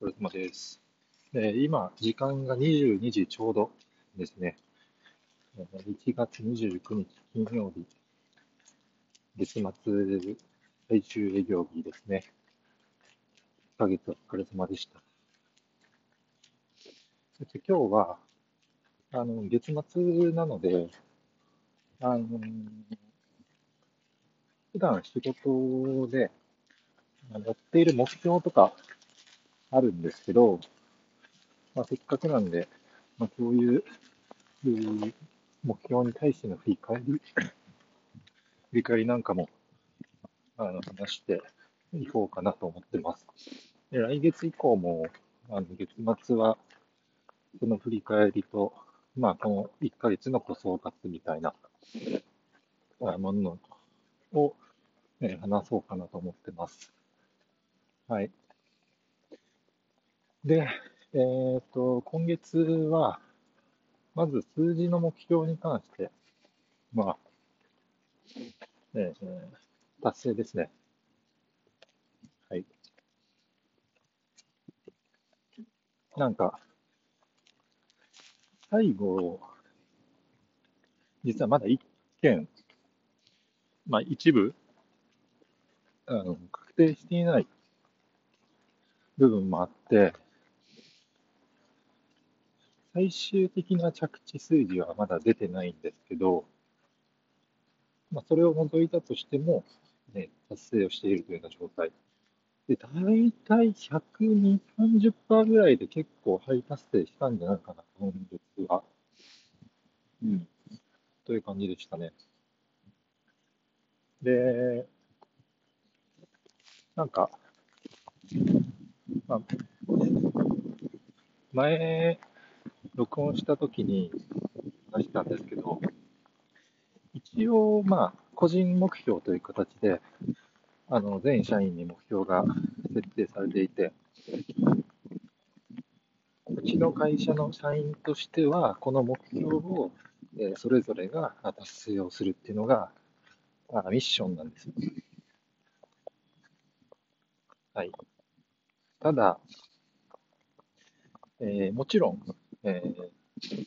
お疲れ様です。えー今、時間が22時ちょうどですね。1月29日金曜日、月末最終営業日ですね。1ヶ月お疲れ様でした。そして今日は、あの、月末なので、あの、普段仕事でやっている目標とかあるんですけど、まあ、せっかくなんで、まあ、そういう目標に対しての振り返り、振り返りなんかもあの話していこうかなと思ってます。で来月以降も、あの月末は、その振り返りと、まあ、この1ヶ月の子総括みたいなものを、ね、話そうかなと思ってます。はい。で、えっ、と、今月は、まず数字の目標に関して、まあ、えー、達成ですね。はい。なんか、最後、実はまだ一件、まあ一部、あの、確定していない部分もあって、最終的な着地数字はまだ出てないんですけど、まあ、それを除いたとしても、ね、達成をしているというような状態。で、大体120、30%ぐらいで結構ハイ達成したんじゃないかな、今月は。うん。という感じでしたね。で、なんか、まあ、前、録音したときに話したんですけど、一応、まあ、個人目標という形で、あの、全社員に目標が設定されていて、うちの会社の社員としては、この目標を、えそれぞれが達成をするっていうのが、あミッションなんです。はい。ただ、えー、もちろん、えー、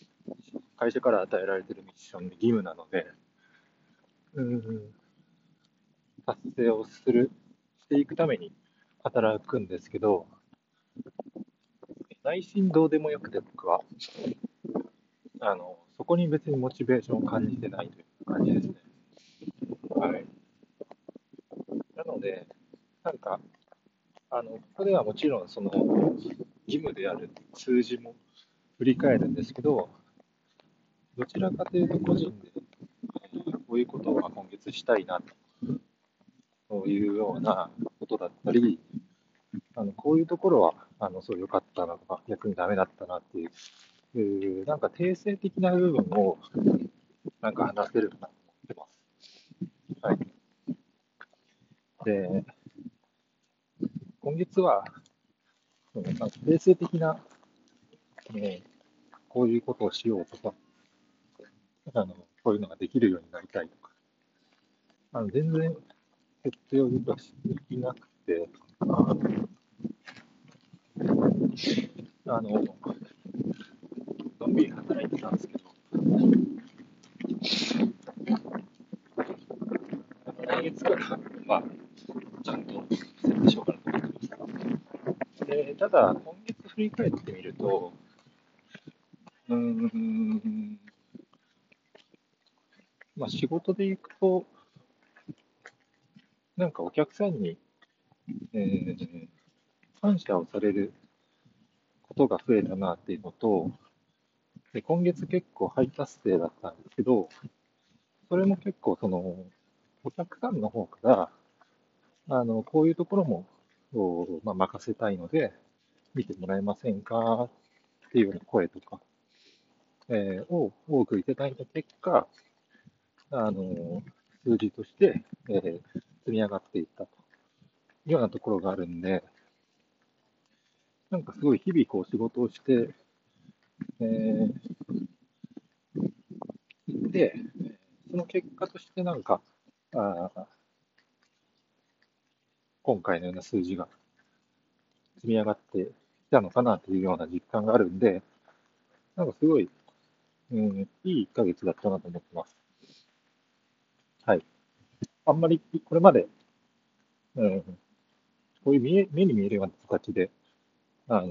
会社から与えられているミッションの義務なので、うん、達成をする、していくために働くんですけど、内心どうでもよくて僕は、あの、そこに別にモチベーションを感じてないという感じですね。はい。なので、なんか、あの、ここではもちろんその義務である数字も振り返るんですけど、どちらかというと個人で、こういうことを今月したいなというようなことだったり、あのこういうところはあのそう良かったなとか、逆にダメだったなっていう、なんか定性的な部分をなんか話せるかなと思ってます。はい。で、今月は、その定性的な、えこういうことをしようとか、あの、こういうのができるようになりたいとか、あの全然設定を実はできなくて、あの、のんびり働いてたんですけど、来月から、まあ、ちゃんと設定しようかなと思ってました。で、ただ、今月振り返ってみると、うん、まあ仕事で行くと、なんかお客さんに、えー、感謝をされることが増えたなっていうのと、で今月結構ハイ達成だったんですけど、それも結構その、お客さんの方から、あの、こういうところも、まあ、任せたいので、見てもらえませんかっていうような声とか、えー、を多くいただいた結果、あの、数字として、えー、積み上がっていったというようなところがあるんで、なんかすごい日々こう仕事をして、えー、で、その結果としてなんか、あ今回のような数字が積み上がってきたのかなというような実感があるんで、なんかすごい、うん、いい1ヶ月だったなと思ってます。はい。あんまりこれまで、うん、こういう見え目に見えるような形で、あの、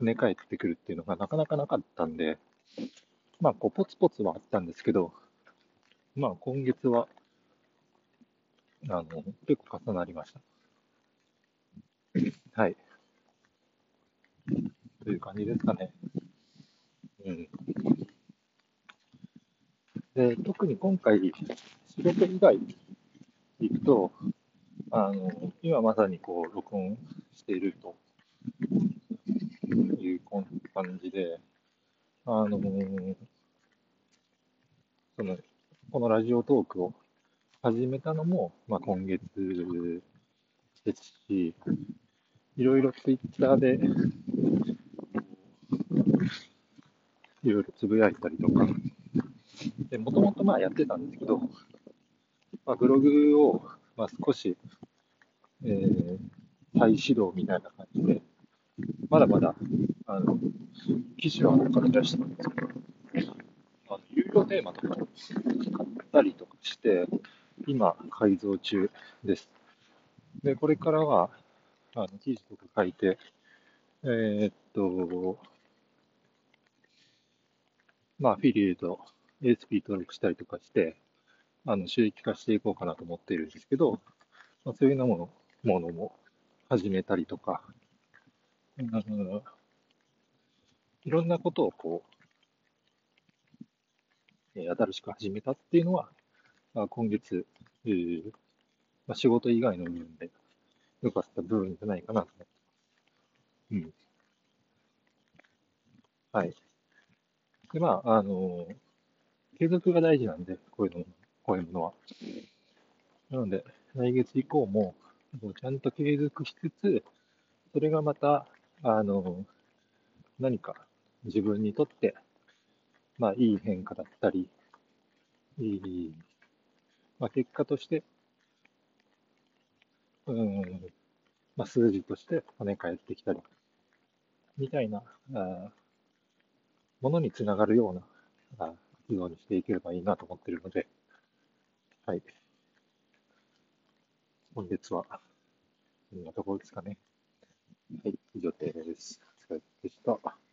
跳ね返ってくるっていうのがなかなかなかったんで、まあ、こう、ポツポツはあったんですけど、まあ、今月は、あの、結構重なりました。はい。という感じですかね。うん。で、特に今回、仕事以外行くと、あの、今まさにこう、録音しているという感じで、あの、その、このラジオトークを始めたのも、まあ、今月ですし、いろいろツイッターで、いろいろつぶやいたりとか、で、もともとまあやってたんですけど、まあ、ブログを、まあ、少し、えー、再始動みたいな感じで、まだまだ、あの、記事は書き出してるんですけど、あの有料テーマとかを買ったりとかして、今、改造中です。で、これからは、あの記事とか書いて、えー、っと、まあ、フィリエイト、ASP 登録したりとかして、あの収益化していこうかなと思っているんですけど、まあ、そういうようなものものも始めたりとか、うん、いろんなことをこう、え、新しく始めたっていうのは、まあ、今月、えーまあ、仕事以外の部分で良かった部分じゃないかなと思ってます。うん。はい。で、まあ、あの、継続が大事なんで、こういうのこういうものは。なので、来月以降も、ちゃんと継続しつつ、それがまた、あの、何か自分にとって、まあ、いい変化だったり、いい、まあ、結果として、うん、まあ、数字として跳ね返ってきたり、みたいな、あものにつながるようなあ活動にしていければいいなと思っているので、はい。本日は、こんなところですかね。はい、以上です。お疲れ様でした。